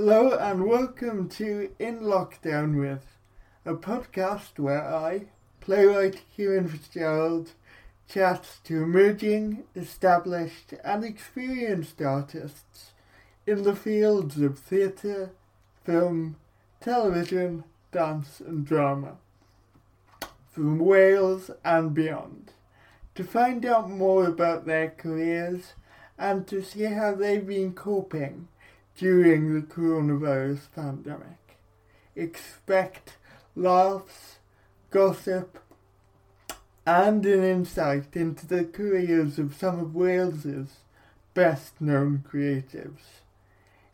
Hello and welcome to In Lockdown With, a podcast where I, playwright Kieran Fitzgerald, chats to emerging, established and experienced artists in the fields of theatre, film, television, dance and drama, from Wales and beyond, to find out more about their careers and to see how they've been coping during the coronavirus pandemic. Expect laughs, gossip, and an insight into the careers of some of Wales's best known creatives.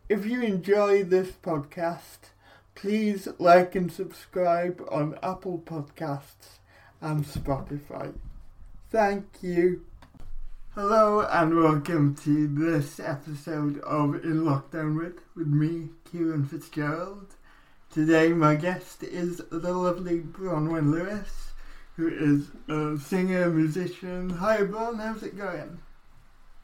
If you enjoy this podcast, please like and subscribe on Apple Podcasts and Spotify. Thank you. Hello and welcome to this episode of In Lockdown With, with me, Kieran Fitzgerald. Today my guest is the lovely Bronwen Lewis, who is a singer, musician. Hi Bron, how's it going?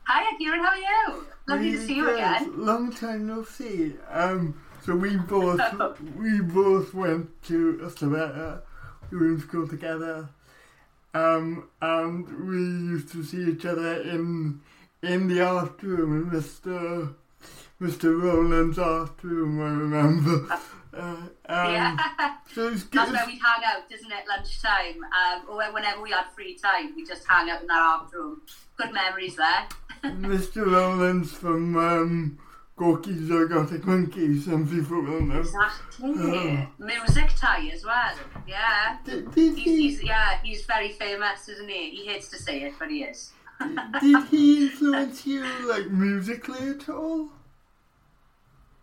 Hiya Kieran, how are you? Lovely Really to see you good. again. Long time no see. Um, so we both we both went to Ystalyfera. We were in school together. Um, and we used to see each other in in the art room in Mr. Mr. Rowland's art room. I remember. Uh, um, yeah, So it's good. that's where we'd hang out, isn't it? Lunchtime, um, or whenever we had free time, we just hang out in that art room. Good memories there. Mr. Rowland's from um, Gorky Zygotic Mynci. Some people will know. Exactly. Um, oh. Music tie as well. Yeah. Did, did He's, he he's yeah, he's very famous, isn't he? He hates to say it, but he is. did he influence you like musically at all?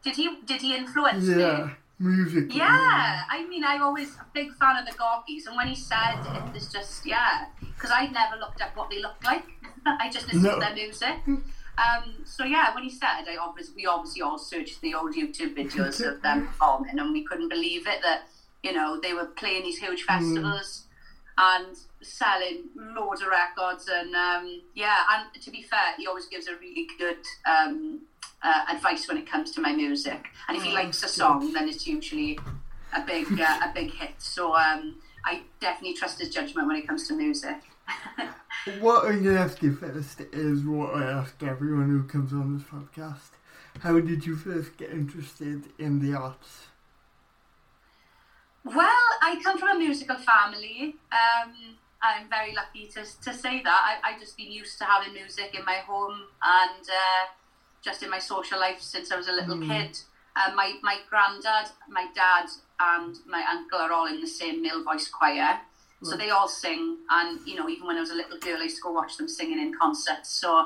Did he? Did he influence me? Yeah, musically. Yeah, I mean, I'm always a big fan of the Gorkies, and when he said it was just, yeah, because I never looked up what they looked like. I just listened No. to their music. Um, so yeah, when he said, I obviously we obviously all searched the old YouTube videos of them performing, and we couldn't believe it that you know they were playing these huge festivals and selling loads of records, and um, yeah, and to be fair, he always gives a really good. Um, uh, advice when it comes to my music, and if he Oh, likes a song, then it's usually a big uh, a big hit. So um, I definitely trust his judgment when it comes to music. What I'm going to ask you first is what I ask everyone who comes on this podcast. How did you first get interested in the arts? Well, I come from a musical family. Um, I'm very lucky to, to say that. I, I've just been used to having music in my home and uh, just in my social life since I was a little Mm. kid. Uh, my, my granddad, my dad, and my uncle are all in the same male voice choir. So they all sing, and you know, even when I was a little girl, I used to go watch them singing in concerts. So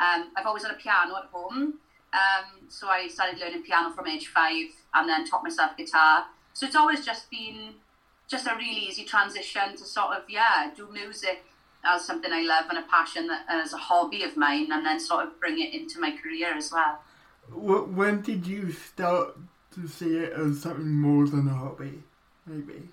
um, I've always had a piano at home. Um, so I started learning piano from age five, and then taught myself guitar. So it's always just been just a really easy transition to sort of yeah do music as something I love and a passion that, as a hobby of mine, and then sort of bring it into my career as well. Wh- When did you start to see it as something more than a hobby? Maybe.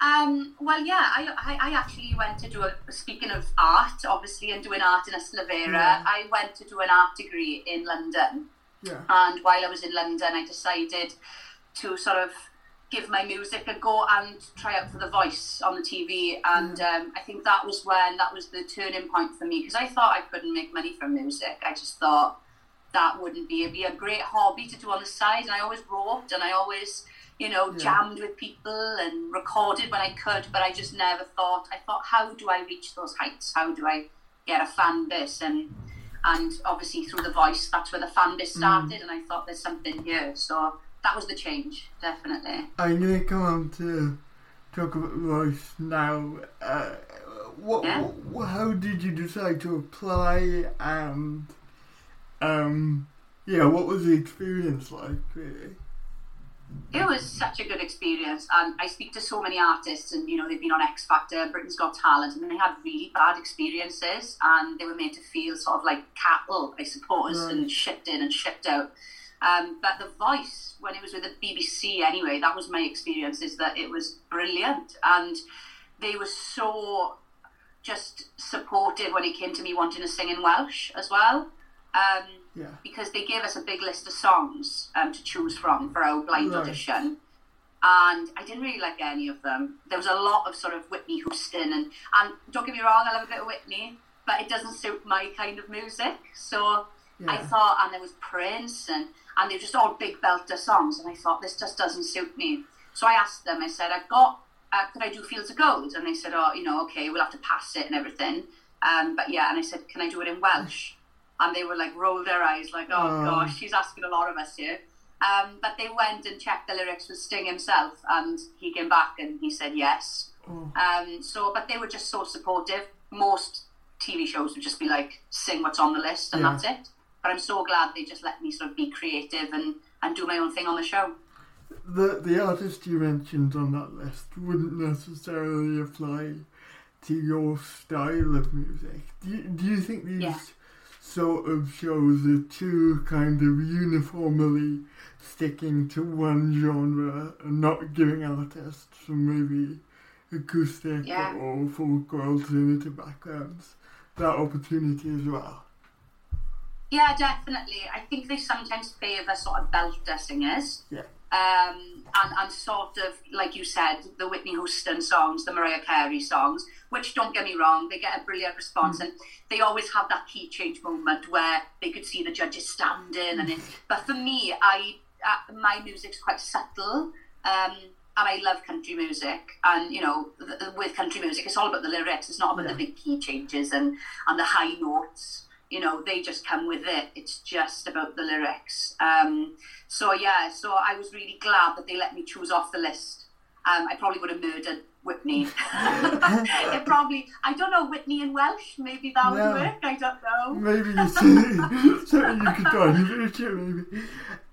Um, well, yeah, I, I, I actually went to do a, speaking of art, obviously, and doing art in Ystalyfera, Yeah. I went to do an art degree in London. Yeah. And while I was in London, I decided to sort of give my music a go and try out for The Voice on the TV. And um, I think that was when that was the turning point for me because I thought I couldn't make money from music. I just thought that wouldn't be, be a great hobby to do on the side. And I always wrote and I always, you know, Yeah. jammed with people and recorded when I could. But I just never thought, I thought, how do I reach those heights? How do I get a fan base? And and obviously through the voice that's where the fan base started and i thought there's something here so that was the change definitely I'm going to come on to talk about voice now. Uh, what, Yeah. wh- how did you decide to apply and um, yeah, what was the experience like really? It was such a good experience. And i speak to so many artists and you know they've been on x factor britain's got talent and they had really bad experiences and they were made to feel sort of like cattle i suppose and shipped in and shipped out. Um, but the voice when it was with the bbc anyway that was my experience is that it was brilliant. And they were so just supportive when it came to me wanting to sing in welsh as well um, Yeah. because they gave us a big list of songs um, to choose from for our blind Right. audition. And I didn't really like any of them. There was a lot of sort of Whitney Houston, and, and don't get me wrong, I love a bit of Whitney, but it doesn't suit my kind of music. So I thought, and there was Prince, and, and they were just all big belter songs, and I thought, this just doesn't suit me. So I asked them, I said, I've got, uh, could I do Fields of Gold? And they said, oh, you know, okay, we'll have to pass it and everything. Um, but yeah, and I said, can I do it in Welsh? And they were like, roll their eyes, like, oh Oh. gosh, she's asking a lot of us here. Um, but they went and checked the lyrics with Sting himself, and he came back and he said yes. Oh. Um, so, but they were just so supportive. Most TV shows would just be like, sing what's on the list, and Yeah. that's it. But I'm so glad they just let me sort of be creative and, and do my own thing on the show. The the artist you mentioned on that list wouldn't necessarily apply to your style of music. Do you, do you think these Yeah. Sort of shows are too kind of uniformly sticking to one genre and not giving artists from maybe acoustic Yeah. or folk or alternative backgrounds that opportunity as well? Yeah, definitely. I think they sometimes favour sort of belter singers. Yeah. Um, and, and sort of, like you said, the Whitney Houston songs, the Mariah Carey songs, which don't get me wrong, they get a brilliant response and they always have that key change moment where they could see the judges standing. And it, but for me, I uh, my music's quite subtle. Um, and I love country music, and you know, th- th- with country music, it's all about the lyrics. It's not about Yeah. the big key changes and and the high notes you know they just come with it it's just about the lyrics um, so yeah so i was really glad that they let me choose off the list um, i probably would have murdered whitney it probably i don't know whitney in welsh maybe that would No. work i don't know Maybe you see, something you could try in the future, maybe.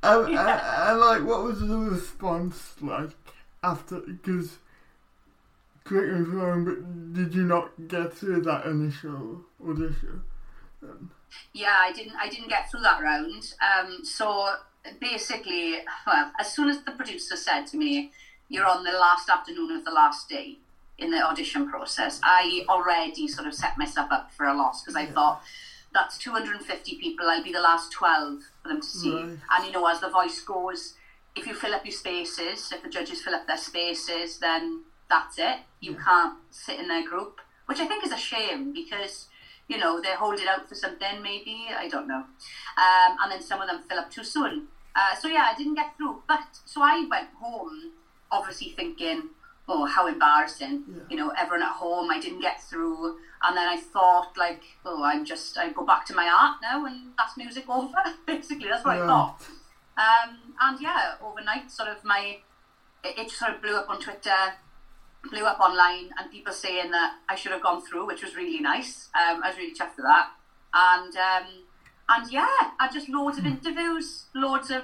Um, and, and like, what was the response like after? Because, correct me if I'm wrong, but did you not get through that initial audition? Yeah i didn't i didn't get through that round um, so basically well as soon as the producer said to me you're on the last afternoon of the last day in the audition process i already sort of set myself up for a loss because i Yeah. thought that's 250 people i'll be the last 12 for them to see Right. and you know as the voice goes if you fill up your spaces if the judges fill up their spaces then that's it you Yeah. can't sit in their group which i think is a shame because you know, they hold it out for something, maybe, I don't know. Um, and then some of them fill up too soon. Uh, so yeah, I didn't get through. But so I went home, obviously thinking, oh, how embarrassing. Yeah. You know, everyone at home, I didn't get through. And then I thought, like, oh, I'm just, I go back to my art now and that's music over. Basically, that's what I thought. Um, and yeah, overnight, sort of my, it, it sort of blew up on Twitter blew up online and people saying that I should have gone through, which was really nice. Um, I was really chuffed with that. And um, and yeah, I just loads of interviews, loads of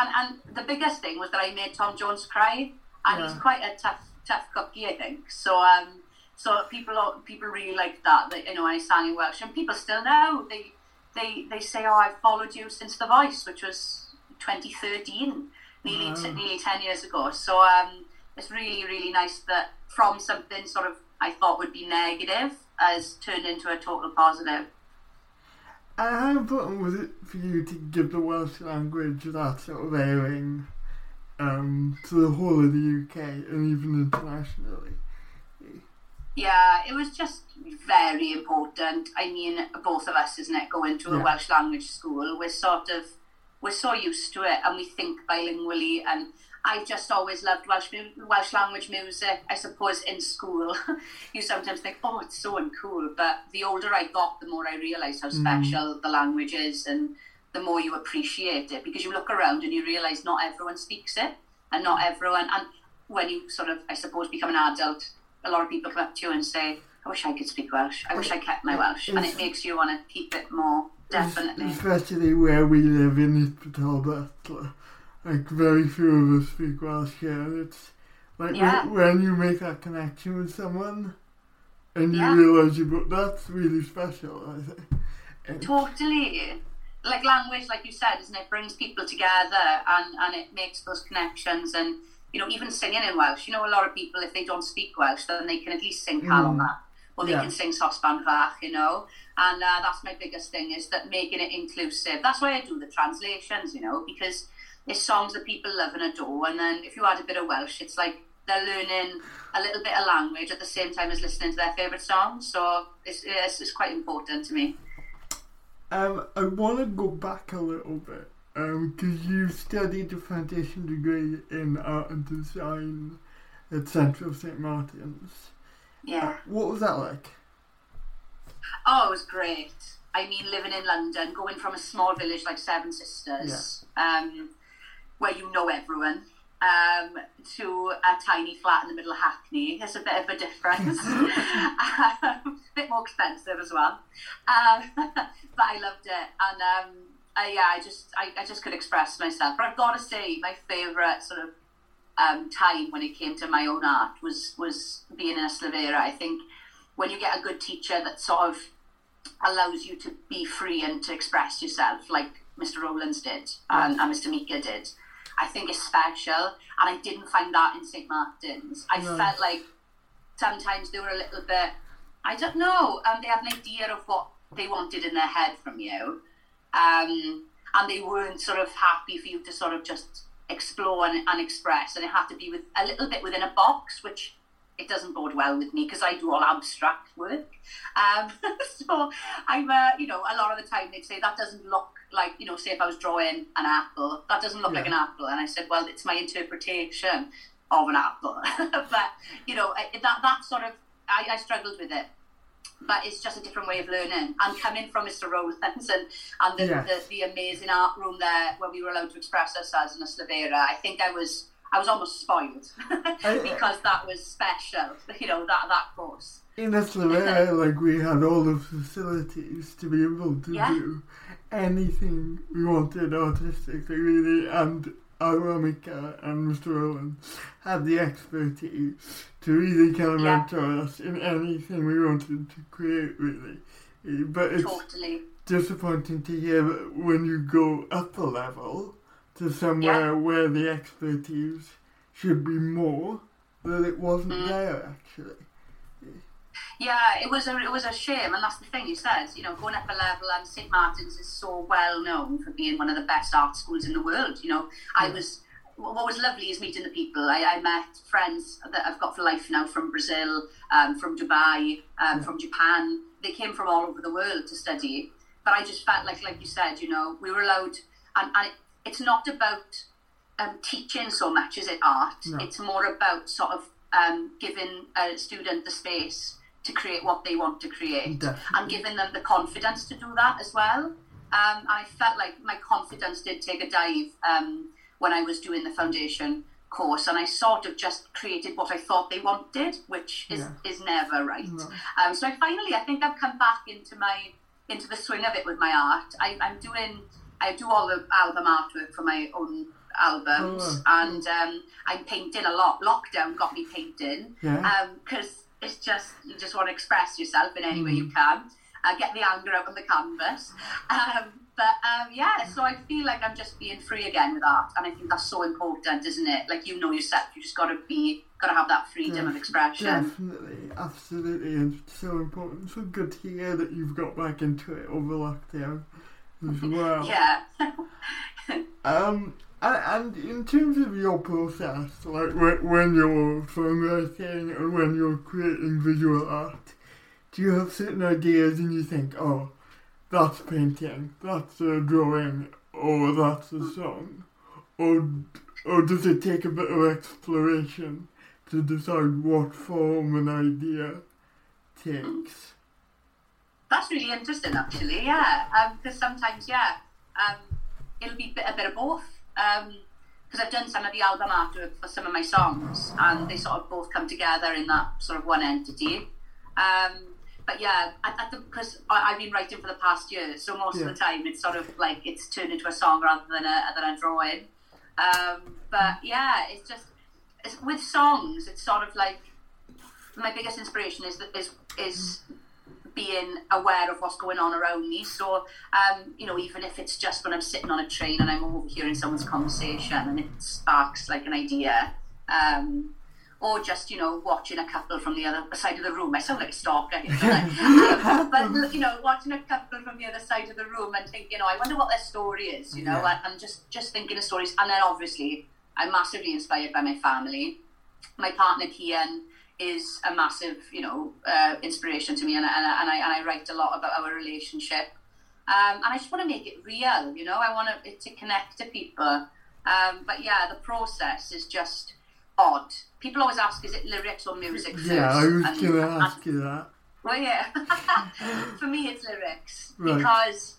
and, and the biggest thing was that I made Tom Jones cry, and Yeah. he's quite a tough tough cookie, I think. So um, so people people really liked that. That you know, I sang in Welsh, and people still know they they they say, oh, I've followed you since The Voice, which was 2013, nearly Wow. t- nearly 10 years ago. So um, it's really really nice that from something sort of I thought would be negative has turned into a total positive. And how important was it for you to give the Welsh language that sort of airing um, to the whole of the UK and even internationally? Yeah, it was just very important. I mean, both of us, isn't it, going to a Yeah. Welsh language school, we're sort of we're so used to it, and we think bilingually. And I've just always loved Welsh Welsh language music. I suppose in school, you sometimes think, oh, it's so uncool. But the older I got, the more I realised how mm. special the language is, and the more you appreciate it because you look around and you realise not everyone speaks it, and not mm. everyone. And when you sort of, I suppose, become an adult, a lot of people come up to you and say, I wish I could speak Welsh. I wish I kept my Welsh. And it makes you want to keep it more, definitely. Especially where we live in East Patawa. Like, very few of us speak Welsh here. It's like Yeah. when, you make that connection with someone and you Yeah. realise you, but that's really special, I think. Totally. Like language, like you said, isn't it? Brings people together and, and it makes those connections. And, you know, even singing in Welsh, you know, a lot of people, if they don't speak Welsh, then they can at least sing Mm. Or they Yeah. can sing Sosban Fach, you know. And uh, that's my biggest thing is that making it inclusive. That's why I do the translations, you know, because it's songs that people love and adore. And then if you add a bit of Welsh, it's like they're learning a little bit of language at the same time as listening to their favourite songs. So it's, it's, it's quite important to me. Um, I want to go back a little bit because um, you studied a foundation degree in art and design at Central St Martin's. Yeah. Uh, what was that like? Oh, it was great. I mean, living in London, going from a small village like Seven Sisters, yeah. um, where you know everyone, um, to a tiny flat in the middle of Hackney is a bit of a difference. um, a bit more expensive as well. Um, but I loved it. And um, I, yeah, I just I, I just could express myself. But I've got to say, my favourite sort of um, time when it came to my own art was was being in Ystalyfera. I think when you get a good teacher that sort of allows you to be free and to express yourself, like Mr. Rowlands did and, and Mr. Mika did, I think is special. And I didn't find that in St. Martin's. I no. felt like sometimes they were a little bit, I don't know, um, they had an idea of what they wanted in their head from you. Um, and they weren't sort of happy for you to sort of just explore and, and express. And it had to be with a little bit within a box, which it doesn't bode well with me because I do all abstract work. Um, so I'm, uh, you know, a lot of the time they'd say that doesn't look like, you know, say if I was drawing an apple, that doesn't look yeah. like an apple. And I said, well, it's my interpretation of an apple. but, you know, that, that sort of, I, I struggled with it but it's just a different way of learning. And coming from Mr. Rowlands and, and the, yes. the, the, amazing art room there where we were allowed to express ourselves in Ystalyfera, I think I was I was almost spoiled because that was special, you know, that, that course. In Ystalyfera, like we had all the facilities to be able to yeah. do anything we wanted artistically, really, and Aramika and Mr. Rowlands had the expertise to really kind of yeah. mentor us in anything we wanted to create, really. But it's totally. disappointing to hear that when you go up a level, to somewhere yeah. where the expertise should be more, that it wasn't mm. there actually. Yeah, it was a it was a shame, and that's the thing you said. You know, going up a level, and St Martin's is so well known for being one of the best art schools in the world. You know. I was what was lovely is meeting the people. I, I, met friends that I've got for life now from Brazil, um, from Dubai, um, yeah. from Japan. They came from all over the world to study. But I just felt like, like you said, you know, we were allowed, and, and it, it's not about um, teaching so much, is it art? No. It's more about sort of um, giving a student the space to create what they want to create Definitely. and giving them the confidence to do that as well. Um, I felt like my confidence did take a dive um, when I was doing the foundation course, and I sort of just created what I thought they wanted, which is, yeah. is never right. No. Um, so I finally, I think I've come back into my into the swing of it with my art. I, I'm doing I do all the album artwork for my own albums, oh, and um, I'm painting a lot. Lockdown got me painting because yeah. um, it's just you just want to express yourself in any way you mm. can, uh, get the anger out on the canvas. Um, but um, yeah, so I feel like I'm just being free again with art, and I think that's so important, isn't it? Like you know yourself, you just got to be, got to have that freedom yeah, of expression. Definitely, absolutely, and so important. So good to hear that you've got back into it over lockdown as well. yeah. um, and, and in terms of your process, like when you're songwriting and when you're creating visual art, do you have certain ideas and you think, oh, that's painting, that's a drawing, or that's a song? Or, or does it take a bit of exploration to decide what form an idea takes? That's really interesting, actually. Yeah, because um, sometimes, yeah, um, it'll be a bit of both. Because um, I've done some of the album artwork for some of my songs, and they sort of both come together in that sort of one entity. Um, but yeah, because I've been writing for the past year, so most yeah. of the time it's sort of like it's turned into a song rather than a than a drawing. Um, but yeah, it's just it's, with songs, it's sort of like my biggest inspiration is is is being aware of what's going on around me. So, um, you know, even if it's just when I'm sitting on a train and I'm overhearing someone's conversation and it sparks like an idea, um, or just you know watching a couple from the other side of the room. I sound like a stalker, um, but you know watching a couple from the other side of the room and thinking, oh, I wonder what their story is, you know, Yeah. and just just thinking of stories. And then obviously, I'm massively inspired by my family. My partner Kian is a massive, you know, uh, inspiration to me, and, I- and, I- and I and I write a lot about our relationship. Um, and I just want to make it real, you know. I want it to connect to people. Um, but yeah, the process is just odd. People always ask, is it lyrics or music first? Yeah, I was gonna ask you that. well, yeah. For me, it's lyrics Right. because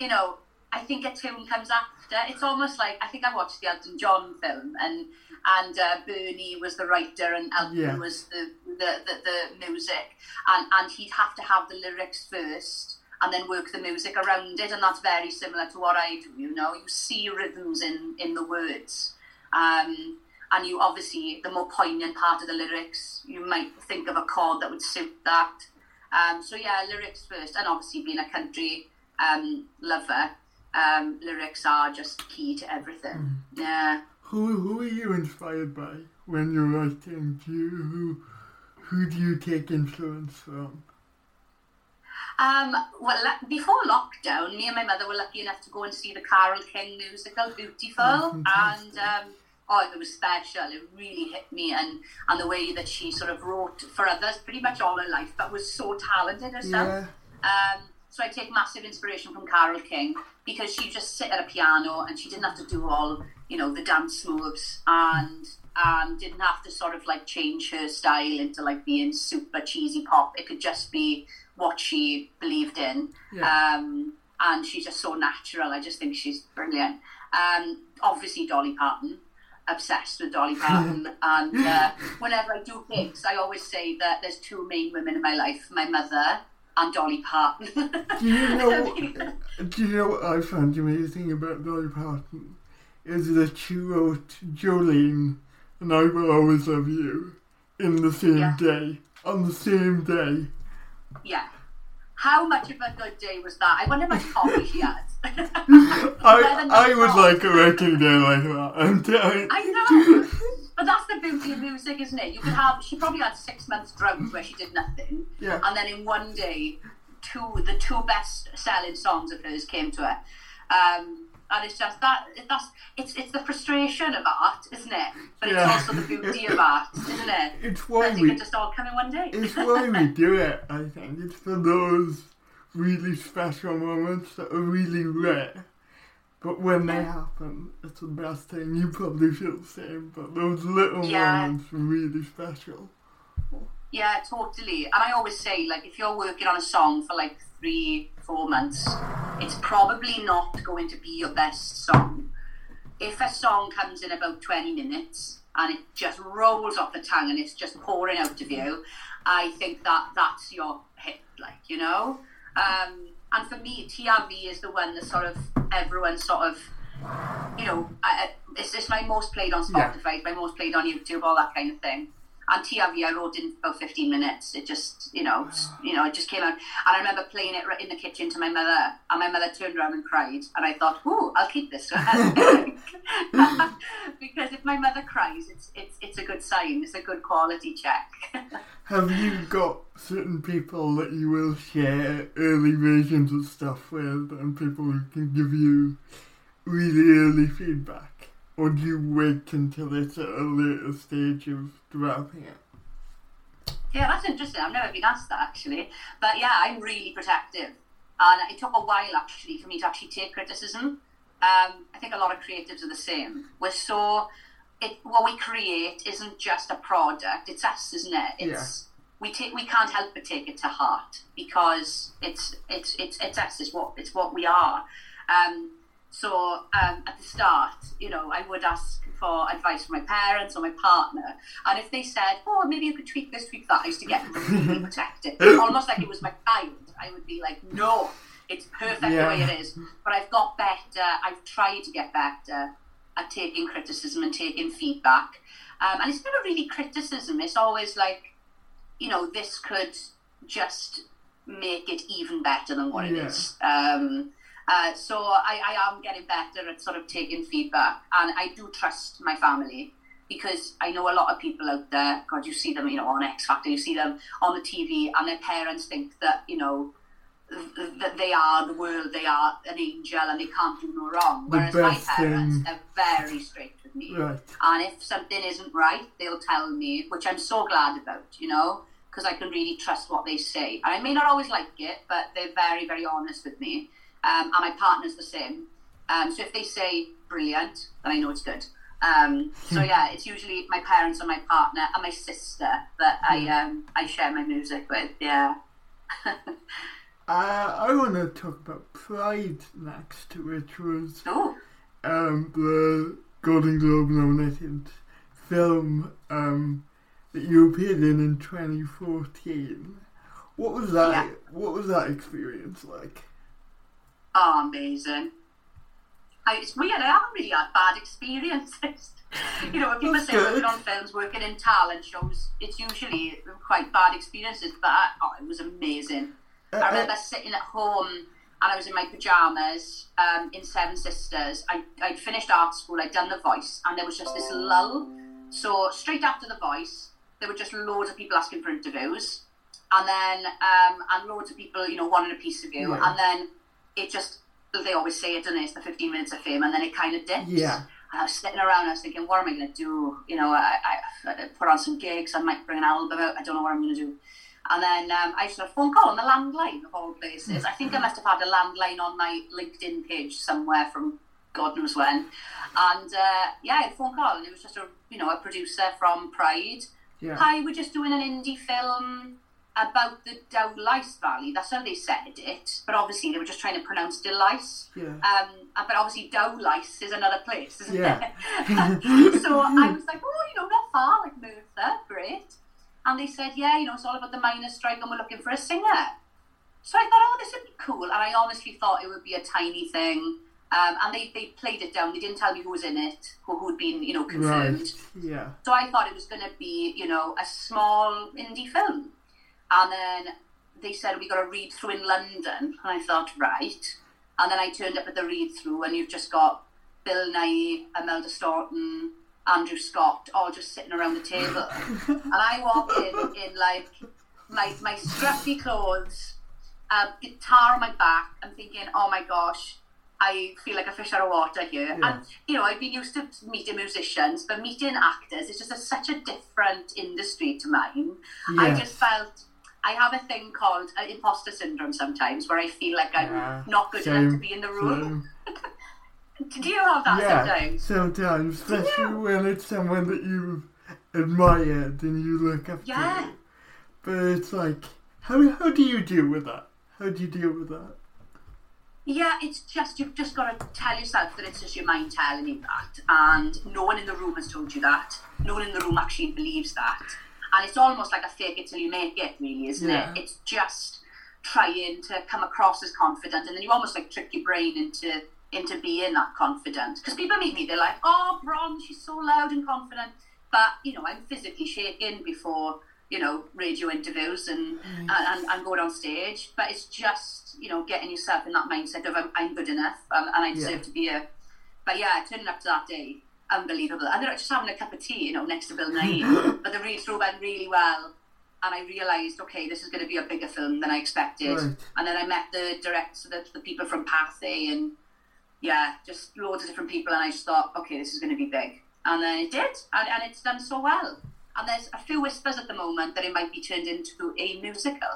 you know I think a tune comes after. It's almost like I think I watched the Elton John film, and and uh, Bernie was the writer, and Elton Yeah. was the the, the the music, and and he'd have to have the lyrics first. And then work the music around it, and that's very similar to what I do. You know, you see rhythms in in the words, um, and you obviously the more poignant part of the lyrics, you might think of a chord that would suit that. Um, so yeah, lyrics first, and obviously being a country um, lover, um, lyrics are just key to everything. Yeah. Who who are you inspired by when you're writing? Do you, who who do you take influence from? Um, well, before lockdown, me and my mother were lucky enough to go and see the Carole King musical, Beautiful, Oh, and um, oh, it was special. It really hit me, and and the way that she sort of wrote for others, pretty much all her life, but was so talented herself. Yeah, Um, so I take massive inspiration from Carole King because she just sit at a piano and she didn't have to do all you know the dance moves and and didn't have to sort of like change her style into like being super cheesy pop. It could just be what she believed in. Yeah. Um, and she's just so natural. I just think she's brilliant. Um, obviously Dolly Parton. Obsessed with Dolly Parton, and uh, whenever I do gigs, I always say that there's two main women in my life: my mother and Dolly Parton. Do you know? do you know what I found amazing about Dolly Parton? Is that wrote Jolene and I Will Always Love You in the same Yeah. day, on the same day. yeah. How much of a good day was that? I wonder how much coffee she had. I I would like a writing day like that. I'm telling. I know. But that's the beauty of music, isn't it? You could have. She probably had six months drought where she did nothing, Yeah. and then in one day, two the two best selling songs of hers came to her. Um, and it's just that that's it's it's the frustration of art, isn't it? But it's also the beauty of art, isn't it? It's why we can just all come in one day. It's why we do it, I think. It's for those really special moments that are really rare. But when they happen, it's the best thing. You probably feel the same, but those little Yeah. moments are really special. Yeah, totally. And I always say, like, if you're working on a song for like three, four months, it's probably not going to be your best song. If a song comes in about 20 minutes and it just rolls off the tongue and it's just pouring out of you, I think that that's your hit, like, you know? Um, and for me, TRV is the one that sort of everyone sort of you know, I, it's, it's my most played on Spotify, it's my most played on YouTube, all that kind of thing. And TRV, I wrote in about 15 minutes. It just, you know, you know, it just came out. And I remember playing it in the kitchen to my mother, and my mother turned around and cried. And I thought, ooh, I'll keep this because if my mother cries, it's, it's, it's a good sign. It's a good quality check. Have you got certain people that you will share early versions of stuff with and people who can give you really early feedback? Or do you wait until it's at a later stage of developing it? Yeah, that's interesting. I've never been asked that actually. But yeah, I'm really protective. And it took a while actually for me to actually take criticism. Um, I think a lot of creatives are the same. We're so, it, what we create isn't just a product, it's us, isn't it? It's, we, take, we can't help but take it to heart because it's, it's, it's, it's us, it's what, it's what we are. Um, so um, at the start, you know, I would ask for advice from my parents or my partner, and if they said, "Oh, maybe you could tweak this, tweak that," I used to get really protected, almost like it was my child. I would be like, "No, it's perfect the way it is." But I've got better. I've tried to get better at taking criticism and taking feedback, um, and it's never really criticism. It's always like, you know, this could just make it even better than what Yeah. it is. Um, uh, so I, I am getting better at sort of taking feedback, and I do trust my family. because I know a lot of people out there. God, you see them, you know, on X Factor, you see them on the TV, and their parents think that you know that they are the world, they are an angel, and they can't do no wrong. The Whereas my parents, thing- they're very straight with me. Right. And if something isn't right, they'll tell me, which I'm so glad about, you know, because I can really trust what they say. And I may not always like it, but they're very, very honest with me. Um, and my partner's the same. Um, so if they say brilliant, then I know it's good. Um, so yeah, it's usually my parents and my partner and my sister that I um, I share my music with. Yeah. Uh, I want to talk about Pride next, which was oh, um, the Golden Globe nominated film um, that you appeared in in 2014. What was that? Yeah. What was that experience like? Oh, amazing. I, it's weird. I haven't really had bad experiences. you know, when people That's say good. working on films, working in talent shows, it's usually quite bad experiences. But oh, it was amazing. Uh, I remember sitting at home and I was in my pajamas um, in Seven Sisters. I, I'd finished art school, I'd done the voice, and there was just this lull. So, straight after the voice, there were just loads of people asking for interviews, and then, um, and loads of people, you know, wanting a piece of you, Yeah. and then it just, they always say it, don't they? It's the 15 minutes of fame, and then it kind of dips. Yeah. And I was sitting around, I was thinking, what am I going to do? You know, I, I, I put on some gigs, I might bring an album out, I don't know what I'm going to do. And then um, I just had a phone call on the landline of all places. I think I must have had a landline on my LinkedIn page somewhere from God knows when. And uh, yeah, I had a phone call, and it was just a you know a producer from Pride. Yeah. Hi, we're just doing an indie film about the Dowlais Valley. That's how they said it, but obviously they were just trying to pronounce Dulais. Yeah. Um, but obviously Dowlais is another place, isn't Yeah. it? so I was like, oh, you know, not far, like Merthyr, great. And they said, yeah, you know, it's all about the miners' strike and we're looking for a singer. So I thought, oh, this would be cool. And I honestly thought it would be a tiny thing. Um, and they, they played it down. They didn't tell me who was in it, who who'd been, you know, confirmed. Right. Yeah. So I thought it was going to be, you know, a small indie film. And then they said, we got a read through in London. And I thought, right. And then I turned up at the read through, and you've just got Bill Nighy, Imelda Staunton, Andrew Scott, all just sitting around the table. and I walk in in like my, my scruffy clothes, a guitar on my back. I'm thinking, oh my gosh, I feel like a fish out of water here. Yeah. And you know, I've been used to meeting musicians, but meeting actors is just a, such a different industry to mine. I just felt I have a thing called uh, imposter syndrome sometimes, where I feel like I'm Yeah. not good Same. enough to be in the room. Do you have that yeah. sometimes? Sometimes, especially when it's someone that you admire and you look up Yeah. to. But it's like, how how do you deal with that? How do you deal with that? Yeah, it's just you've just got to tell yourself that it's just your mind telling you that, and no one in the room has told you that. No one in the room actually believes that, and it's almost like a fake it till you make it, really, isn't Yeah. it? It's just trying to come across as confident, and then you almost like trick your brain into into being that confident. Because people meet me, they're like, "Oh, Bron, she's so loud and confident," but you know, I'm physically shaking before you know radio interviews and and, and, and going on stage. But it's just you know getting yourself in that mindset of I'm, I'm good enough um, and I deserve Yeah. to be a. But yeah, turning up to that day, unbelievable. And they're just having a cup of tea, you know, next to Bill Nighy. but the read through went really well. And I realised, okay, this is going to be a bigger film than I expected. Right. And then I met the director, the, the people from Pathé, and yeah, just loads of different people. And I just thought, okay, this is going to be big. And then it did, and, and it's done so well. And there's a few whispers at the moment that it might be turned into a musical,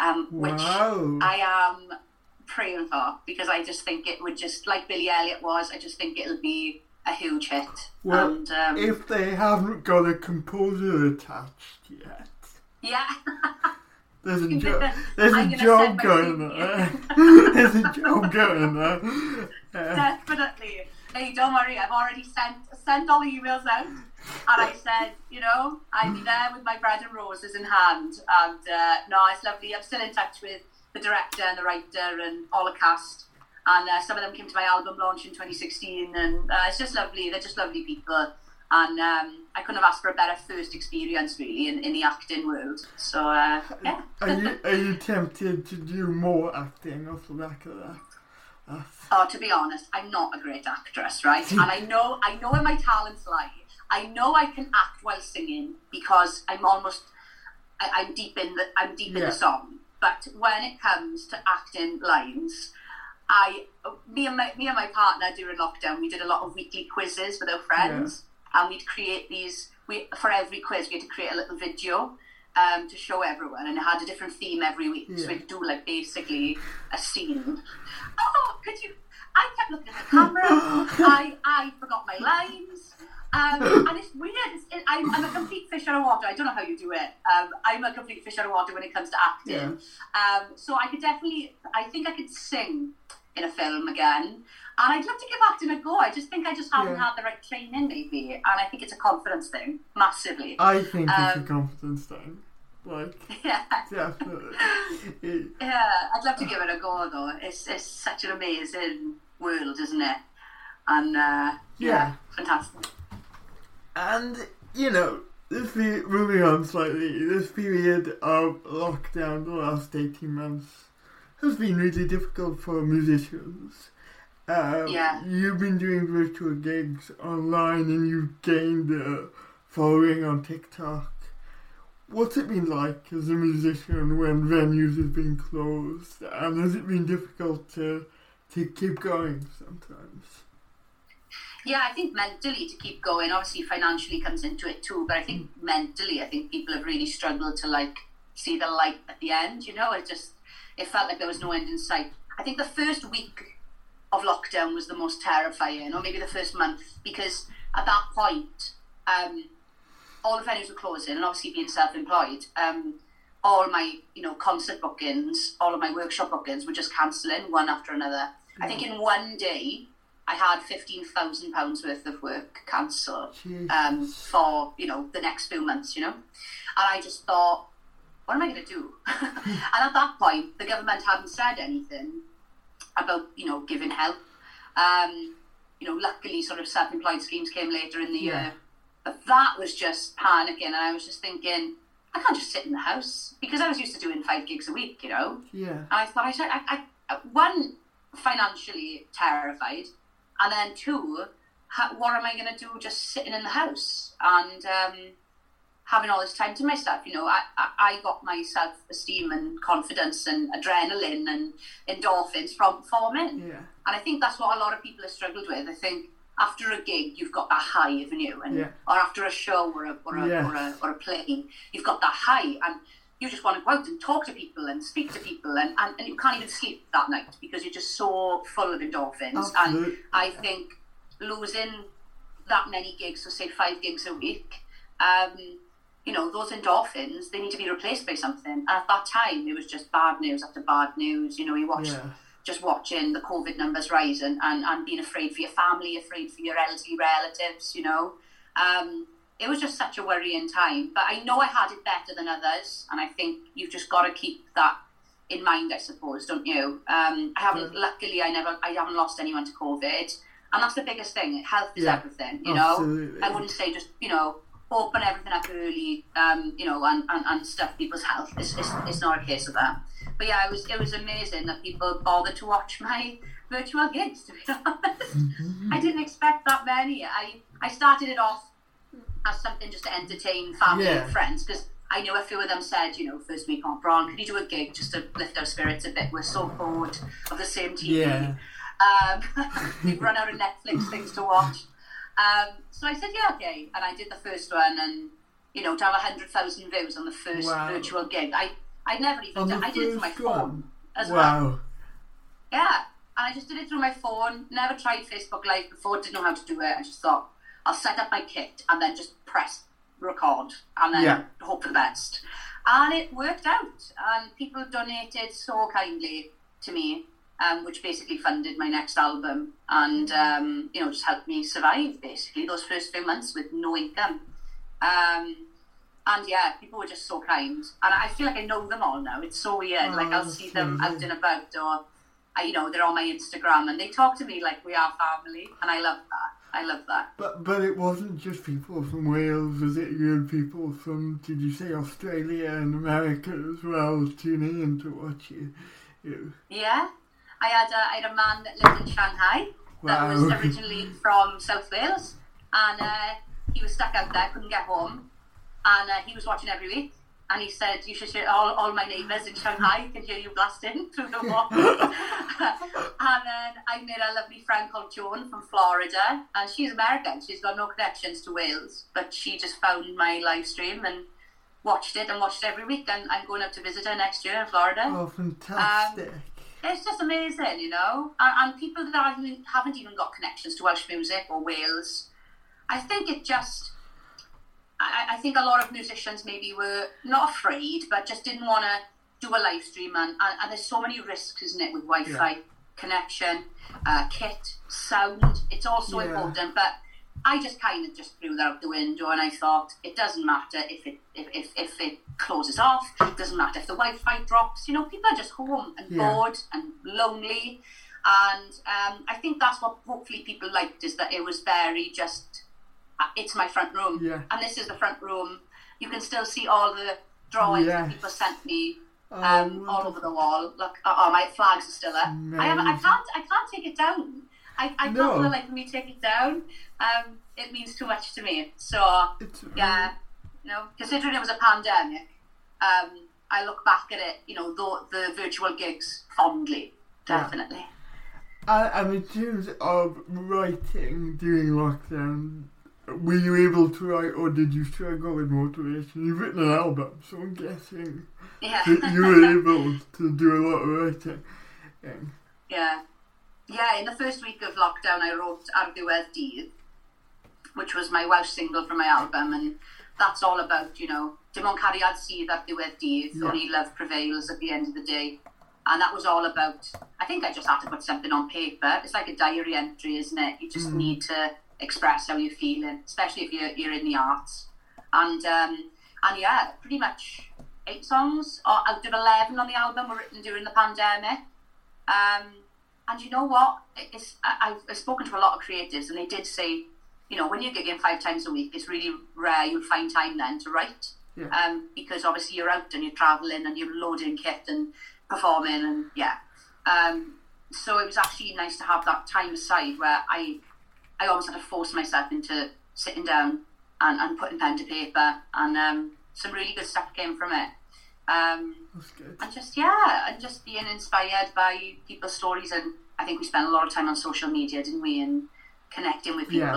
um, which Wow. I am praying for because I just think it would just, like Billy Elliot was, I just think it'll be a huge hit. Well, and um, if they haven't got a composer attached yet, yeah, there's a job. There's a job going there. there's a job going there. Definitely. Hey, don't worry, I've already sent sent all the emails out, and I said, you know, be there with my bread and roses in hand. And uh, no, it's lovely. I'm still in touch with the director and the writer and all the cast. And uh, some of them came to my album launch in 2016, and uh, it's just lovely. They're just lovely people, and um, I couldn't have asked for a better first experience, really, in, in the acting world. So uh, yeah. are you are you tempted to do more acting off the back of that? That's- Oh, to be honest, I'm not a great actress, right? and I know, I know where my talents lie. I know I can act while singing because I'm almost I, I'm deep in the I'm deep in the song. But when it comes to acting lines, I me and my me and my partner during lockdown we did a lot of weekly quizzes with our friends, and we'd create these. We for every quiz we had to create a little video. Um, to show everyone, and it had a different theme every week. So we'd do like basically a scene. Oh, could you? I kept looking at the camera. I I forgot my lines. Um, and it's weird. It's, it, I'm, I'm a complete fish out of water. I don't know how you do it. Um, I'm a complete fish out of water when it comes to acting. Um, so I could definitely, I think I could sing in a film again. And I'd love to give acting a go. I just think I just haven't Yeah. had the right training, maybe. And I think it's a confidence thing, massively. I think it's a Um, confidence thing. Like, yeah. definitely. It- Yeah, I'd love to give it a go though. It's it's such an amazing world, isn't it? And uh, yeah, Yeah. fantastic. And you know, this moving on slightly, this period of lockdown, the last eighteen months, has been really difficult for musicians. Um, Yeah. You've been doing virtual gigs online, and you've gained a following on TikTok. What's it been like as a musician when venues have been closed, and has it been difficult to to keep going sometimes? Yeah, I think mentally to keep going, obviously financially comes into it too, but I think mentally, I think people have really struggled to like see the light at the end. You know, it just it felt like there was no end in sight. I think the first week of lockdown was the most terrifying, or maybe the first month, because at that point, um, all the venues were closing, and obviously being self-employed, um, all my you know concert bookings, all of my workshop bookings were just cancelling one after another. I think in one day, I had fifteen thousand pounds worth of work cancelled um, for you know the next few months, you know, and I just thought, what am I going to do? and at that point, the government hadn't said anything about you know giving help. Um, you know, luckily, sort of self-employed schemes came later in the Yeah. year, but that was just panicking, and I was just thinking, I can't just sit in the house because I was used to doing five gigs a week, you know. yeah. And I thought I should, I, I, one, financially terrified, and then two, ha, what am I going to do just sitting in the house and um, having all this time to myself? You know, I, I, I got my self esteem and confidence and adrenaline and endorphins from performing. Yeah. And I think that's what a lot of people have struggled with. I think after a gig, you've got that high, haven't you? And, Yeah. Or after a show or a, or, a, or, a, or a play, you've got that high. And you just want to go out and talk to people and speak to people. And, and, and you can't even sleep that night because you're just so full of endorphins. And I think losing that many gigs, so say five gigs a week, um, you know, those endorphins, they need to be replaced by something. And at that time, it was just bad news after bad news. You know, you watch Yeah. just watching the COVID numbers rising and, and being afraid for your family, afraid for your elderly relatives, you know. Um, it was just such a worrying time. But I know I had it better than others, and I think you've just got to keep that in mind, I suppose, don't you? Um, I haven't, luckily, I never, I haven't lost anyone to COVID, and that's the biggest thing. Health is Yeah, everything, you know. absolutely. I wouldn't say just, you know, open everything up early, um, you know, and, and, and stuff people's health. It's, it's, it's not a case of that. But yeah, it was it was amazing that people bothered to watch my virtual gigs. To be honest, I didn't expect that many. I I started it off as something just to entertain family Yeah. and friends because I knew a few of them said, you know, first week on Bron, could you do a gig just to lift our spirits a bit? We're so bored of the same TV. Yeah. Um, we've run out of Netflix things to watch. Um, so I said, yeah, okay. And I did the first one, and you know, to have hundred thousand views on the first Wow. virtual gig, I I never even done. I did it through my phone one? as well. Wow. Yeah, and I just did it through my phone. Never tried Facebook Live before. Didn't know how to do it. I just thought I'll set up my kit and then just press record and then Yeah. hope for the best. And it worked out. And people donated so kindly to me, um, which basically funded my next album and um, you know just helped me survive basically those first few months with no income. Um, and yeah, people were just so kind, and I feel like I know them all now. It's so weird. Oh, like I'll see them out amazing. and about, or I, you know, they're on my Instagram, and they talk to me like we are family, and I love that. I love that. But but it wasn't just people from Wales, was it? You had people from did you say Australia and America as well tuning in to watch you. you. Yeah, I had a, I had a man that lived in Shanghai that was originally from South Wales, and uh, he was stuck out there, couldn't get home, and uh, he was watching every week. And he said, "You should share all, all my neighbours in Shanghai can hear you blasting through the wall." and then I made a lovely friend called Joan from Florida, and she's American. She's got no connections to Wales, but she just found my live stream and watched it and watched it every week. And I'm going up to visit her next year in Florida. Oh, fantastic! Um, it's just amazing, you know. And, and people that haven't, haven't even got connections to Welsh music or Wales, I think it just. I, I think a lot of musicians maybe were not afraid, but just didn't want to do a live stream. And, and, and, there's so many risks, isn't it, with Wi Fi yeah. connection, uh, kit, sound. It's also yeah. important. But I just kind of just threw that out the window and I thought it doesn't matter if it if, if, if it closes off, it doesn't matter if the Wi-Fi drops. You know, people are just home and yeah. bored and lonely, and um, I think that's what hopefully people liked is that it was very just. Uh, it's my front room, yeah. and this is the front room. You can still see all the drawings yes. that people sent me um, oh, all over the wall. Look, oh, oh, my flags are still there. I, have, I can't I can't take it down. I, I no. can't let me take it down. Um, it means too much to me. So it's, yeah, you know, considering it was a pandemic, um, I look back at it, you know, the, the virtual gigs fondly, definitely. Yeah. And, in terms of writing during lockdown, were you able to write, or did you struggle with motivation? You've written an album, so I'm guessing yeah. that you were able to do a lot of writing. Yeah. Yeah, in the first week of lockdown, I wrote Ar Ddiwedd Dydd, which was my Welsh single from my album, and that's all about, you know, dim ond cariad sydd ar ddiwedd dydd, yeah. only love prevails at the end of the day. And that was all about, I think I just had to put something on paper. It's like a diary entry, isn't it? You just mm. need to express how you're feeling, especially if you're, you're in the arts. And, um, and yeah, pretty much eight songs out of 11 on the album were written during the pandemic. Um, and you know what? It's, I, I've spoken to a lot of creatives, and they did say, you know, when you're gigging five times a week, it's really rare you'll find time then to write. Yeah. Um, because obviously you're out and you're travelling and you're loading kit and performing and yeah. Um, so it was actually nice to have that time aside where I, I always had to force myself into sitting down and, and putting pen to paper, and um, some really good stuff came from it. Um, and just yeah, and just being inspired by people's stories, and I think we spent a lot of time on social media, didn't we? And connecting with people.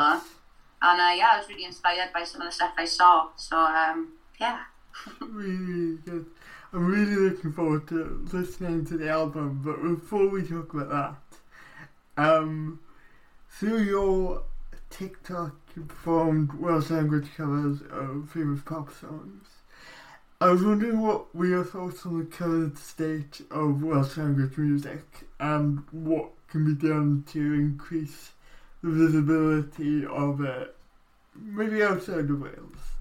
And uh, yeah, I was really inspired by some of the stuff I saw. So um, yeah. really good. I'm really looking forward to listening to the album. But before we talk about that, um, through your TikTok, you performed Welsh language covers of famous pop songs. I was wondering what were your thoughts on the current state of Welsh language music and what can be done to increase the visibility of it, maybe outside of Wales.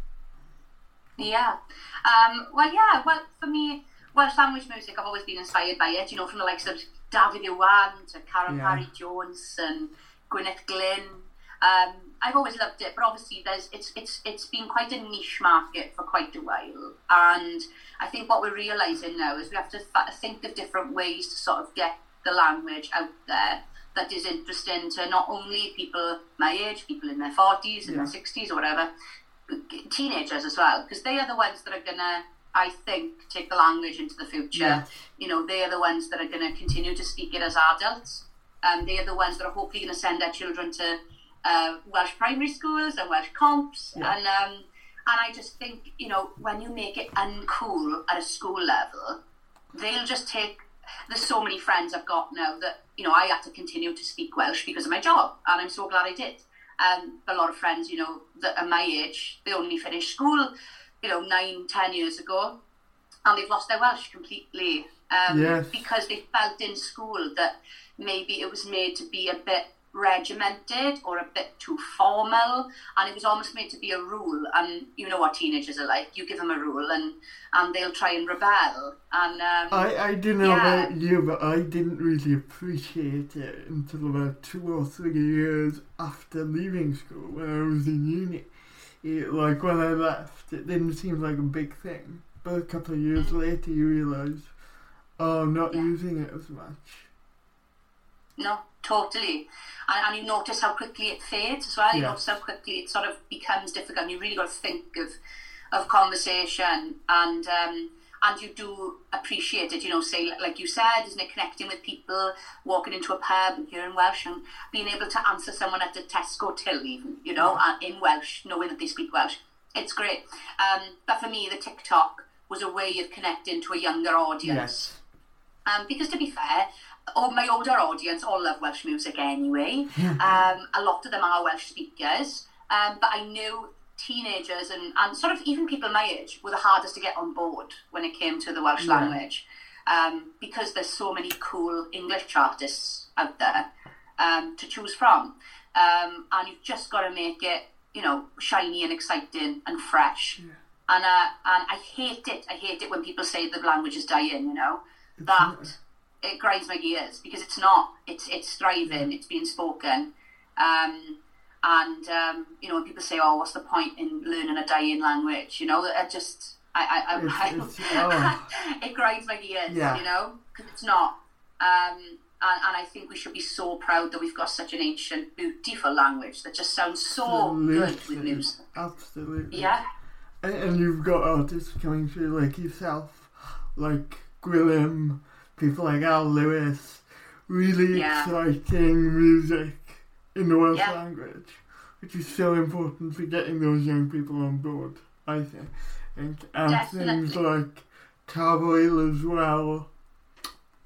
Yeah. Um, well, yeah. Well, for me, Welsh language music, I've always been inspired by it. You know, from the likes of Dafydd Iwan to Caryl yeah. Parry Jones and Gwyneth Glyn. Um, I've always loved it, but obviously there's it's it's it's been quite a niche market for quite a while, and I think what we're realizing now is we have to th- think of different ways to sort of get the language out there that is interesting to not only people my age, people in their forties and yeah. their sixties or whatever, teenagers as well, because they are the ones that are gonna I think take the language into the future. Yeah. You know, they are the ones that are going to continue to speak it as adults. And they are the ones that are hopefully going to send their children to uh, Welsh primary schools and Welsh comps, yeah. and um, and I just think you know when you make it uncool at a school level, they'll just take. There's so many friends I've got now that you know I had to continue to speak Welsh because of my job, and I'm so glad I did. Um, a lot of friends, you know, that are my age, they only finished school, you know, nine, ten years ago, and they've lost their Welsh completely um, yes. because they felt in school that maybe it was made to be a bit regimented or a bit too formal and it was almost made to be a rule. And you know what teenagers are like. You give them a rule and and they'll try and rebel. And um, I, I don't know yeah. about you but I didn't really appreciate it until about two or three years after leaving school when I was in uni. It, like when I left it didn't seem like a big thing. But a couple of years later you realise oh I'm not yeah. using it as much No, totally. And, and you notice how quickly it fades as well. You Yeah. notice how quickly it sort of becomes difficult. And you really got to think of of conversation and um, and you do appreciate it. You know, say like you said, isn't it connecting with people, walking into a pub and hearing Welsh and being able to answer someone at the Tesco till even, you know, and in Welsh, knowing that they speak Welsh. It's great. Um, but for me, the TikTok was a way of connecting to a younger audience. Yes. Um, because to be fair, all my older audience all love Welsh music anyway. um, a lot of them are Welsh speakers, um, but I knew teenagers and, and sort of even people my age were the hardest to get on board when it came to the Welsh Yeah. language um, because there's so many cool English artists out there um, to choose from. Um, and you've just got to make it, you know, shiny and exciting and fresh. And uh, and I hate it. I hate it when people say the language is dying. You know, that it grinds my gears because it's not. It's it's thriving. It's being spoken. Um, and um, you know, when people say, "Oh, what's the point in learning a dying language?" You know, I just I I, I, It's- it's- oh. it grinds my gears. Yeah. You know, because it's not. Um, and, and I think we should be so proud that we've got such an ancient, beautiful language that just sounds so good with Absolutely. music. Absolutely. Yeah, And, and you've got artists coming through like yourself, like Gwilym, people like Al Lewis, really Yeah. exciting music in the Welsh Yeah. language, which is so important for getting those young people on board, I think. And, and things like Carboil as well,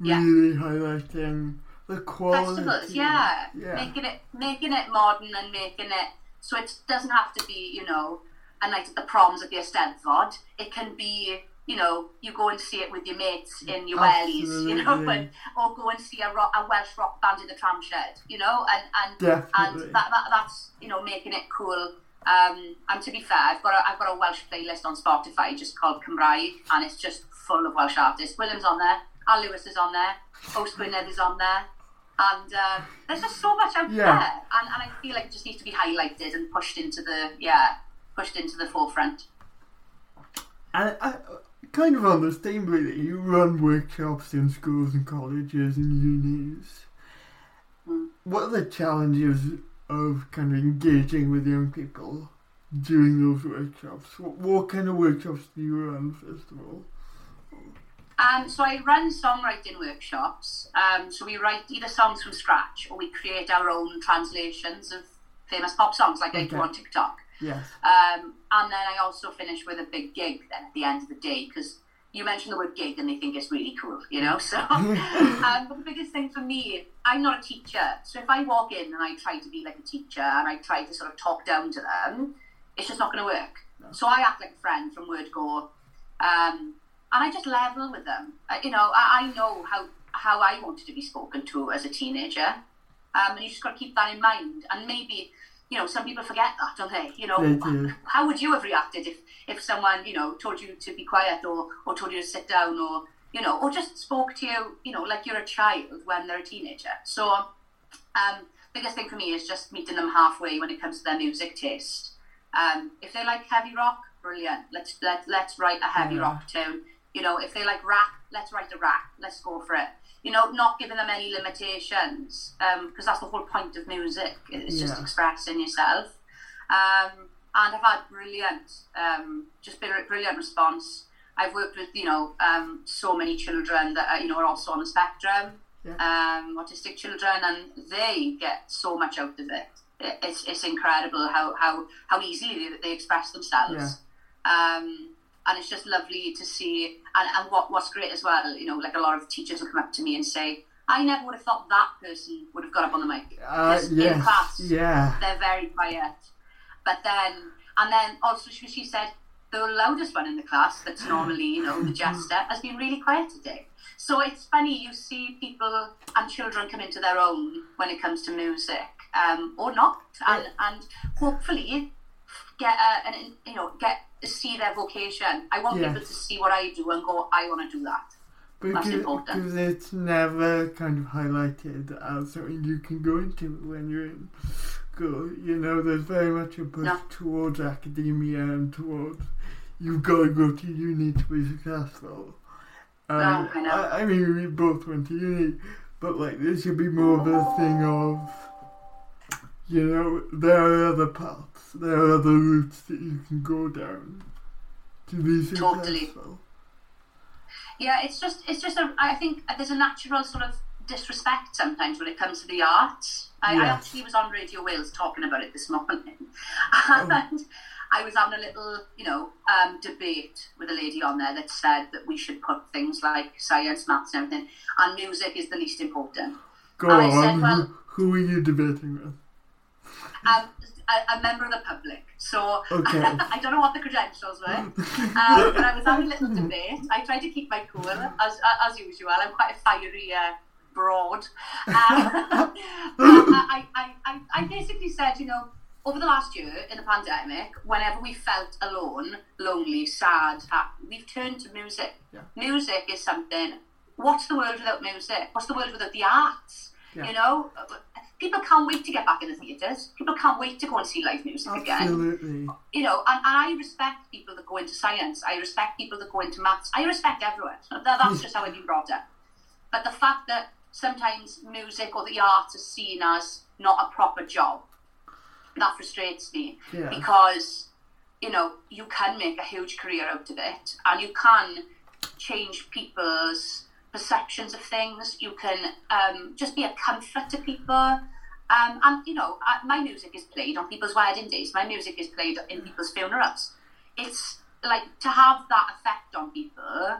Yeah. really highlighting the quality. festivals. Yeah. Yeah. making it making it modern and making it so it doesn't have to be you know a night at the proms at the Eisteddfod. It can be you know you go and see it with your mates in your wellies, you know, Absolutely. and, or go and see a, rock, a Welsh rock band in the tram shed, you know, and and Definitely. and that, that that's you know making it cool. Um, and to be fair, I've got a I've got a Welsh playlist on Spotify just called Cymraeg, and it's just full of Welsh artists. Gwilym's on there, Al Lewis is on there, Yws Gwynedd is on there, and uh, there's just so much out Yeah. there, and, and I feel like it just needs to be highlighted and pushed into the yeah pushed into the forefront. And I, kind of on this theme, really, you run workshops in schools and colleges and unis. What are the challenges of kind of engaging with young people during those workshops? What, what kind of workshops do you run, first of all? Um, so I run songwriting workshops. Um, so we write either songs from scratch or we create our own translations of famous pop songs, like I do on TikTok. Yes. Um, and then I also finish with a big gig then at the end of the day because you mentioned the word gig and they think it's really cool, you know. So, um, but the biggest thing for me, I'm not a teacher, so if I walk in and I try to be like a teacher and I try to sort of talk down to them, it's just not going to work. So I act like a friend from word go, um, and I just level with them. Uh, you know, I, I know how how I wanted to be spoken to as a teenager, um, and you just got to keep that in mind. And maybe you know, some people forget that, don't they? You know, They do. how would you have reacted if, if someone, you know, told you to be quiet or, or told you to sit down or, you know, or just spoke to you, you know, like you're a child when they're a teenager. So, um, biggest thing for me is just meeting them halfway when it comes to their music taste. Um, if they like heavy rock, brilliant. Let's let let's write a heavy Yeah. rock tune. You know, if they like rap, let's write a rap. Let's go for it. You know, not giving them any limitations, because that's the whole point of music. It's just Yeah. expressing yourself. Um, and I've had brilliant, um, just been a brilliant response. I've worked with, you know, um, so many children that are, you know are also on the spectrum, um, autistic children, and they get so much out of it. It- It's, it's incredible how, how, how easily they, they express themselves. Um, and it's just lovely to see. And, and what, what's great as well, you know, like a lot of teachers will come up to me and say, I never would have thought that person would have got up on the mic. Uh, Because in class, Yeah. they're very quiet. But then, and then also she, she said, the loudest one in the class, that's normally, you know, the jester, has been really quiet today. So it's funny, you see people and children come into their own when it comes to music, um, or not, and, and hopefully get a, an, you know, get see their vocation. I want Yes. people to see what I do and go, I want to do that. Because, it's never kind of highlighted as something you can go into when you're in school. You know, there's very much a push No. towards academia and towards you've got to go to uni to be successful. Um, No, I know. I, I mean, we both went to uni, but like this should be more of a thing of, you know, there are other paths, there are other routes that you can go down to be successful. Totally. Yeah, it's just it's just a. I think there's a natural sort of disrespect sometimes when it comes to the arts. I, I actually was on Radio Wales talking about it this morning, Oh. and I was having a little, you know, um, debate with a lady on there that said that we should put things like science, maths, and everything, and music is the least important. Go I said, on, well- who, who are you debating with? Um, a, a member of the public, so Okay. I don't know what the credentials were, um, but I was having a little debate. I tried to keep my cool as as usual. I'm quite a fiery uh, broad. Uh, I, I, I, I basically said, you know, over the last year in the pandemic, whenever we felt alone, lonely, sad, happy, we've turned to music. Yeah. Music is something. What's the world without music? What's the world without the arts? Yeah. You know, people can't wait to get back in the theatres. People can't wait to go and see live music again Absolutely. you know, and, and I respect people that go into science. I respect people that go into maths. I respect everyone. That, that's just how I've been brought up. But the fact that sometimes music or the arts is seen as not a proper job, that frustrates me Yeah. because, you know, you can make a huge career out of it and you can change people's perceptions of things. You can um, just be a comfort to people. Um, and you know, my music is played on people's wedding days. My music is played in people's funerals. It's like to have that effect on people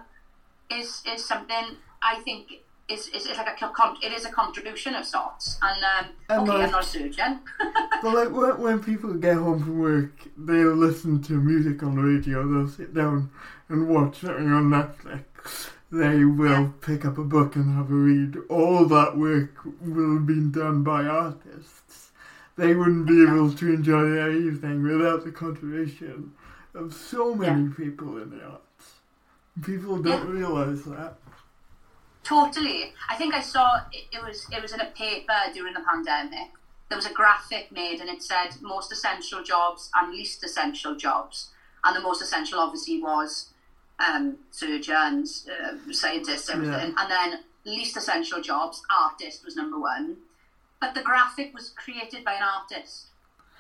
is is something I think is is, is like a it is a contribution of sorts. And um, And okay, like- I'm not a surgeon. But like when, when people get home from work, they'll listen to music on the radio. They'll sit down and watch something on Netflix. They will Yeah. pick up a book and have a read. All that work will have been done by artists. They wouldn't be able to enjoy their evening without the contribution of so many people in the arts. People don't realise that. Totally. I think I saw it, it was it was in a paper during the pandemic. There was a graphic made and it said most essential jobs and least essential jobs. And the most essential obviously was um, surgeons, uh, scientists, everything. And then least essential jobs, artist was number one. But the graphic was created by an artist.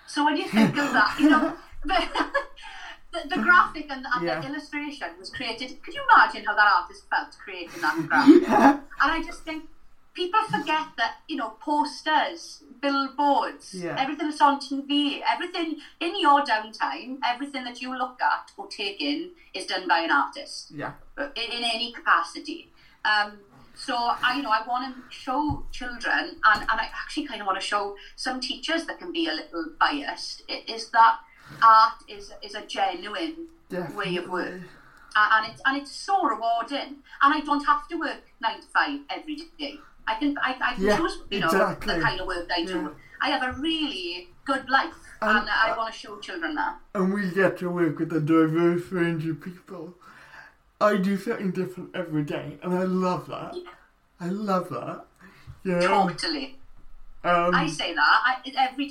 So when you think of that, you know, the, the, graphic and, and Yeah. the illustration was created. Could you imagine how that artist felt creating that graphic? And I just think people forget that, you know, posters, billboards, Yeah. everything that's on TV, everything in your downtime, everything that you look at or take in is done by an artist Yeah. in, in any capacity. Um, so I, you know, I want to show children, and, and I actually kind of want to show some teachers that can be a little biased. Is that art is is a genuine way of work, and it's and it's so rewarding. And I don't have to work nine to five every day. I can I, I can Yeah, choose, you know, exactly. the kind of work I do. Yeah. I have a really good life, And, and, I uh, want to show children that. and we get to work with a diverse range of people. I do something different every day, and I love that. I love that. You know, Totally. um, I say that. I,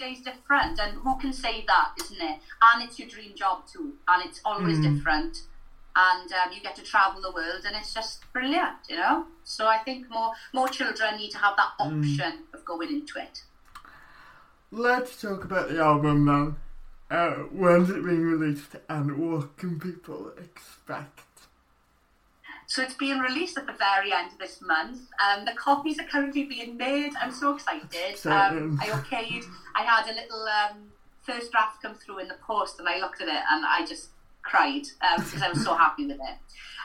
is different, and who can say that, isn't it? And it's your dream job too, and it's always Mm. different. And um, you get to travel the world, and it's just brilliant, you know. So I think more more children need to have that Mm. option of going into it. let's talk about the album now. Uh, when's it being released, and what can people expect? So it's being released at the very end of this month. Um, the copies are currently being made. I'm so excited. Um, I okayed. I had a little um, first draft come through in the post, and I looked at it and I just cried um, because I was so happy with it.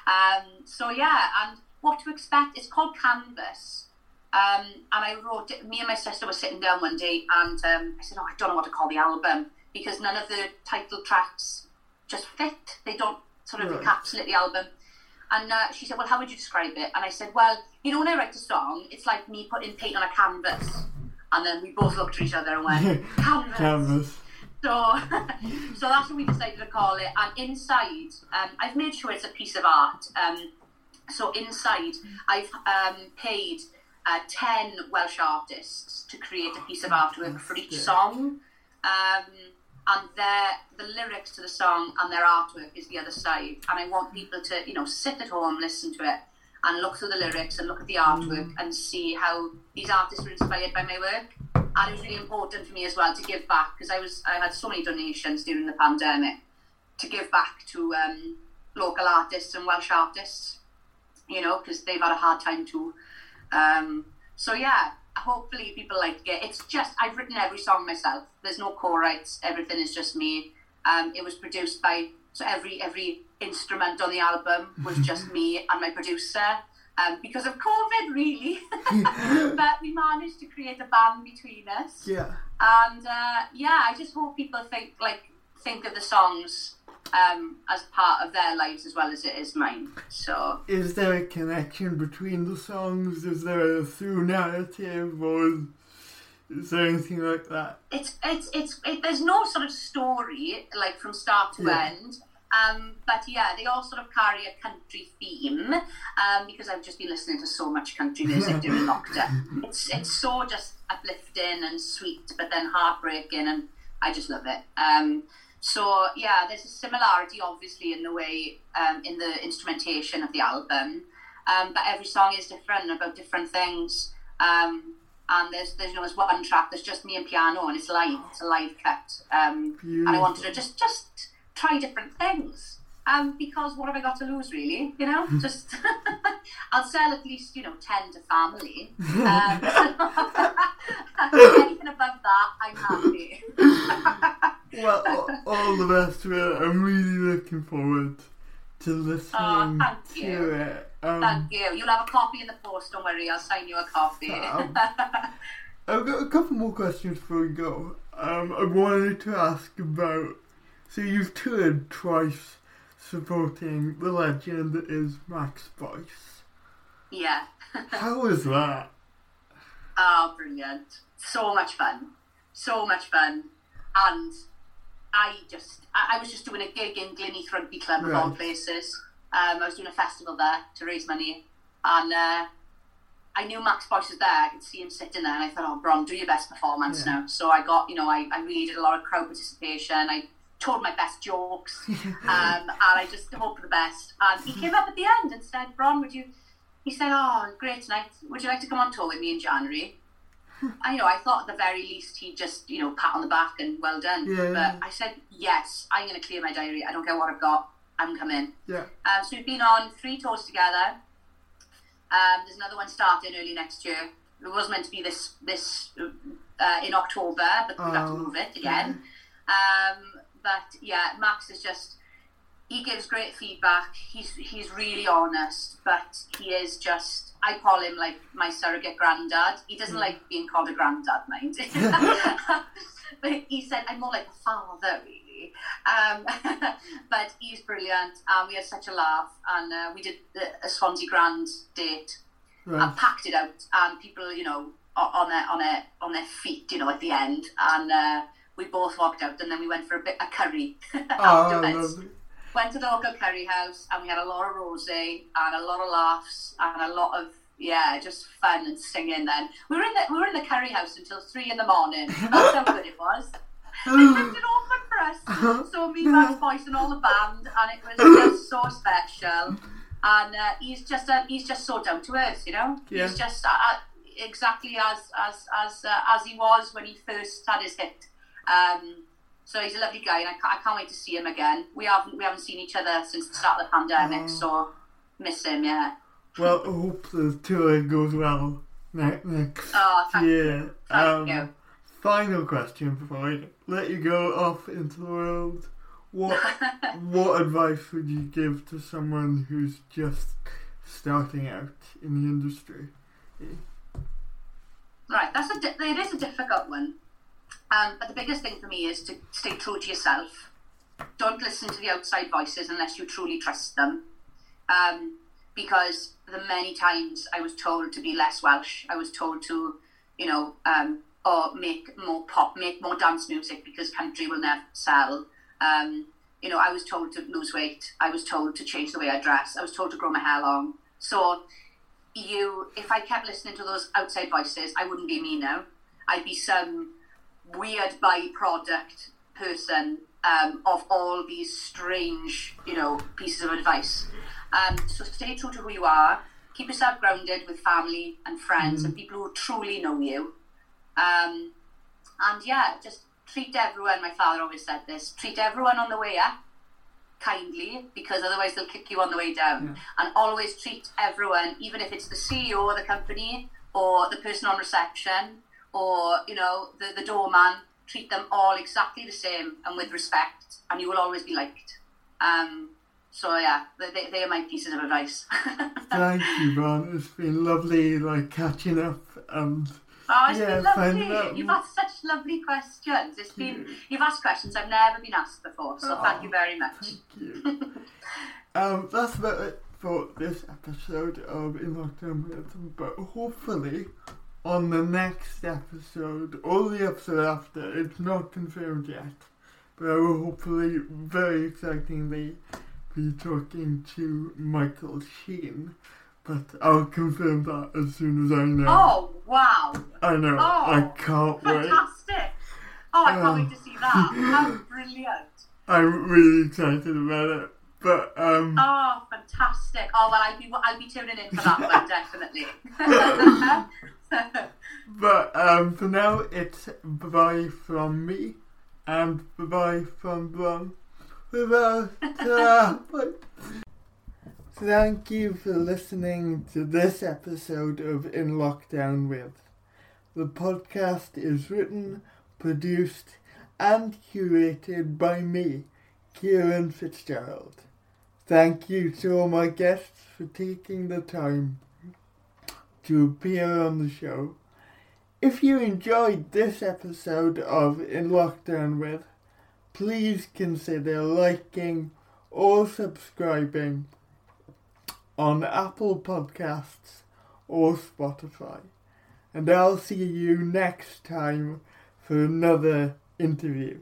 Um, so yeah, and what to expect? It's called Canvas. Um, and I wrote it. Me and my sister were sitting down one day, and um, I said, "Oh, I don't know what to call the album because none of the title tracks just fit. They don't sort of Right. encapsulate the album." And uh, she said, "Well, how would you describe it?" And I said, "Well, you know, when I write a song, it's like me putting paint on a canvas." And then we both looked at each other and went, "Canvas." Canvas. So, so that's what we decided to call it. And inside, um, I've made sure it's a piece of art. Um, so inside, I've um, paid uh, ten Welsh artists to create a piece of artwork for each song. Um, and their the lyrics to the song and their artwork is the other side. And I want people to, you know, sit at home, listen to it, and look through the lyrics and look at the artwork and see how these artists were inspired by my work. And it was really important for me as well to give back because I was I had so many donations during the pandemic to give back to um, local artists and Welsh artists, you know, because they've had a hard time too. Um, so yeah, hopefully people like it. It's just I've written every song myself. There's no co-writes. Everything is just me. Um, it was produced by so every every instrument on the album was just me and my producer. Um, because of COVID, really. but we managed to create a band between us. Yeah. And uh, yeah, I just hope people think like think of the songs um, as part of their lives as well as it is mine. So Is there a connection between the songs? Is there a through narrative or is there anything like that? it's it's it's it, there's no sort of story like from start to Yeah. end. Um, but yeah, they all sort of carry a country theme um, because I've just been listening to so much country music during lockdown. It's it's so just uplifting and sweet, but then heartbreaking, and I just love it. Um, so yeah, there's a similarity obviously in the way um, in the instrumentation of the album, um, but every song is different about different things. Um, and there's there's you know there's one track that's just me and piano and it's live it's a live cut um, and I wanted to just just try different things um, because what have I got to lose really you know just I'll sell at least you know 10 to family um, anything above that I'm happy Well, all, the best. I'm really looking forward to listening thank to you. it. Um, thank you you'll have a copy in the post don't worry I'll sign you a copy Um, I've got a couple more questions before we go. Um, I wanted to ask about. So you've toured twice supporting the legend that is Max Boyce. yeah How was that? Oh, brilliant. So much fun. So much fun. And I just, I, I was just doing a gig in Glynneath Rugby Club of all Right. places. Um, I was doing a festival there to raise money. And uh, I knew Max Boyce was there. I could see him sitting there. And I thought, oh, Bron, do your best performance Yeah. now. So I got, you know, I, I really did a lot of crowd participation. I told my best jokes. um, and I just hoped for the best. And he came up at the end and said, Bron, would you, he said, oh, great tonight. Would you like to come on tour with me in January? I you know I thought at the very least he'd just you know pat on the back and well done. Yeah, but. I said yes, I'm going to clear my diary. I don't care what I've got. I'm coming. Yeah. Um, so we've been on three tours together. Um, there's another one starting early next year. It was meant to be this this uh, in October, but we've had to Oh, move it again. Um, but yeah, Max is just he gives great feedback. He's he's really honest, but he is just I call him like my surrogate granddad. He doesn't like being called a granddad, mind. but he said I'm more like a father, really. Um, but he's brilliant. Um, we had such a laugh, and uh, we did the, a Swansea Grand date Right. and packed it out, and people, you know, on their on their on their feet, you know, at the end, and uh, we both walked out, and then we went for a bit a curry Oh, afterwards. lovely. Went to the local curry house, and we had a lot of rosé and a lot of laughs and a lot of yeah, just fun and singing. Then we were in the we were in the curry house until three in the morning. That's how good it was. They left it open for us. So me, Max Boyce, and all the band, and it was just so special. And uh, he's just uh, he's just so down to earth, you know. Yeah. He's just uh, uh, exactly as as as uh, as he was when he first had his hit. Um, so he's a lovely guy, and I, ca- I can't wait to see him again. We haven't we haven't seen each other since the start of the pandemic, Oh. so miss him. Yeah. Well, I hope the tour goes well ne- next Oh, thank year. Thank Um, you. Final question before I let you go off into the world. What what advice would you give to someone who's just starting out in the industry? Right, that's a di- it is a difficult one. Um, but the biggest thing for me is to stay true to yourself. Don't listen to the outside voices unless you truly trust them. Um, because the many times I was told to be less Welsh, I was told to, you know, um, or make more pop, make more dance music because country will never sell. Um, you know, I was told to lose weight. I was told to change the way I dress. I was told to grow my hair long. So you if I kept listening to those outside voices, I wouldn't be me now. I'd be some weird byproduct person um, of all these strange, you know, pieces of advice. Um, so stay true to who you are. keep yourself grounded with family and friends Mm. and people who truly know you. Um, and yeah, just treat everyone. My father always said this: treat everyone on the way up kindly, because otherwise they'll kick you on the way down. And always treat everyone, even if it's the CEO of the company or the person on reception or you know the the doorman. Treat them all exactly the same and with respect, and you will always be liked. Um, so yeah, they, they, they are my pieces of advice. Thank you, Ron. It's been lovely, like catching up and Oh, it's Yeah, been lovely. You've asked such lovely questions. It's been you've asked questions I've never been asked before. So thank you very much. Thank you. um, that's about it for this episode of In Lockdown Rhythm, but hopefully on the next episode, or the episode after, it's not confirmed yet, but I will hopefully very excitingly be talking to Michael Sheen. But I'll confirm that as soon as I know. Oh wow! I know, Oh, I can't wait. Fantastic! Oh, I can't Um, wait to see that. How brilliant! I'm really excited about it. But um Oh, fantastic! Oh well, I'll be I'll be tuning in for that one definitely. But um, for now, it's bye bye from me and bye bye from Bron. Bye bye. Thank you for listening to this episode of In Lockdown with. The podcast is written, produced, and curated by me, Kieran Fitzgerald. Thank you to all my guests for taking the time to appear on the show. If you enjoyed this episode of In Lockdown with, please consider liking or subscribing on Apple Podcasts or Spotify. And I'll see you next time for another interview.